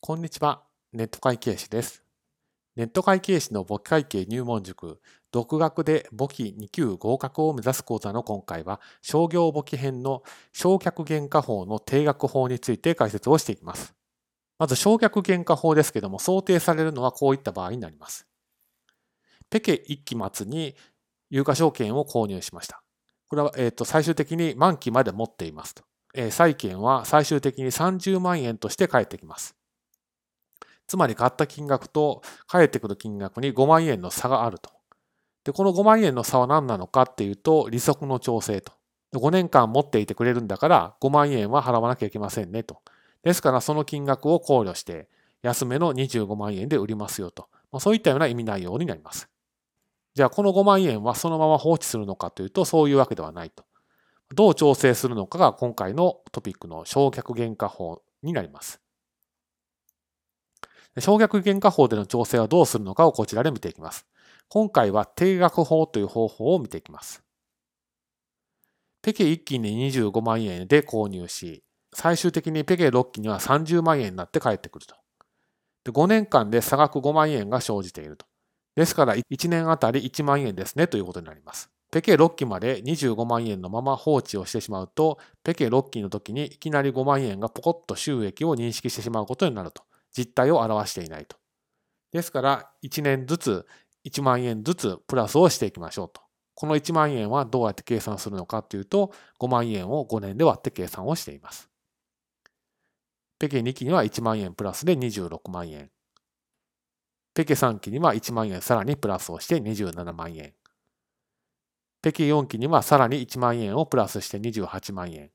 こんにちは。ネット会計士です。ネット会計士の簿記会計入門塾、独学で簿記2級合格を目指す講座の今回は、商業簿記編の償却原価法の定額法について解説をしていきます。まず、償却原価法ですけども、想定されるのはこういった場合になります。ペケ1期末に有価証券を購入しました。これは、えー、と最終的に満期まで持っていますと。えー、債券は最終的に30万円として返ってきます。つまり買った金額と返ってくる金額に5万円の差があると。で、この5万円の差は何なのかっていうと、利息の調整と。5年間持っていてくれるんだから5万円は払わなきゃいけませんねと。ですからその金額を考慮して安めの25万円で売りますよと。そういったような意味内容になります。じゃあこの5万円はそのまま放置するのかというとそういうわけではないと。どう調整するのかが今回のトピックの償却原価法になります。償却原価法での調整はどうするのかをこちらで見ていきます。今回は定額法という方法を見ていきます。ペケ1期に25万円で購入し、最終的にペケ6期には30万円になって帰ってくると。で5年間で差額5万円が生じていると。ですから1年あたり1万円ですねということになります。ペケ6期まで25万円のまま放置をしてしまうと、ペケ6期の時にいきなり5万円がポコッと収益を認識してしまうことになると。実態を表していないと。ですから、1年ずつ1万円ずつプラスをしていきましょうと。この1万円はどうやって計算するのかというと、5万円を5年で割って計算をしています。ペケ2期には1万円プラスで26万円。ペケ3期には1万円さらにプラスをして27万円。ペケ4期にはさらに1万円をプラスして28万円。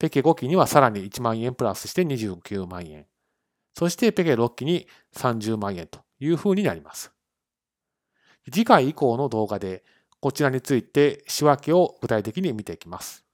ペケ5期にはさらに1万円プラスして29万円。そしてペケ6期に30万円というふうになります。次回以降の動画でこちらについて仕分けを具体的に見ていきます。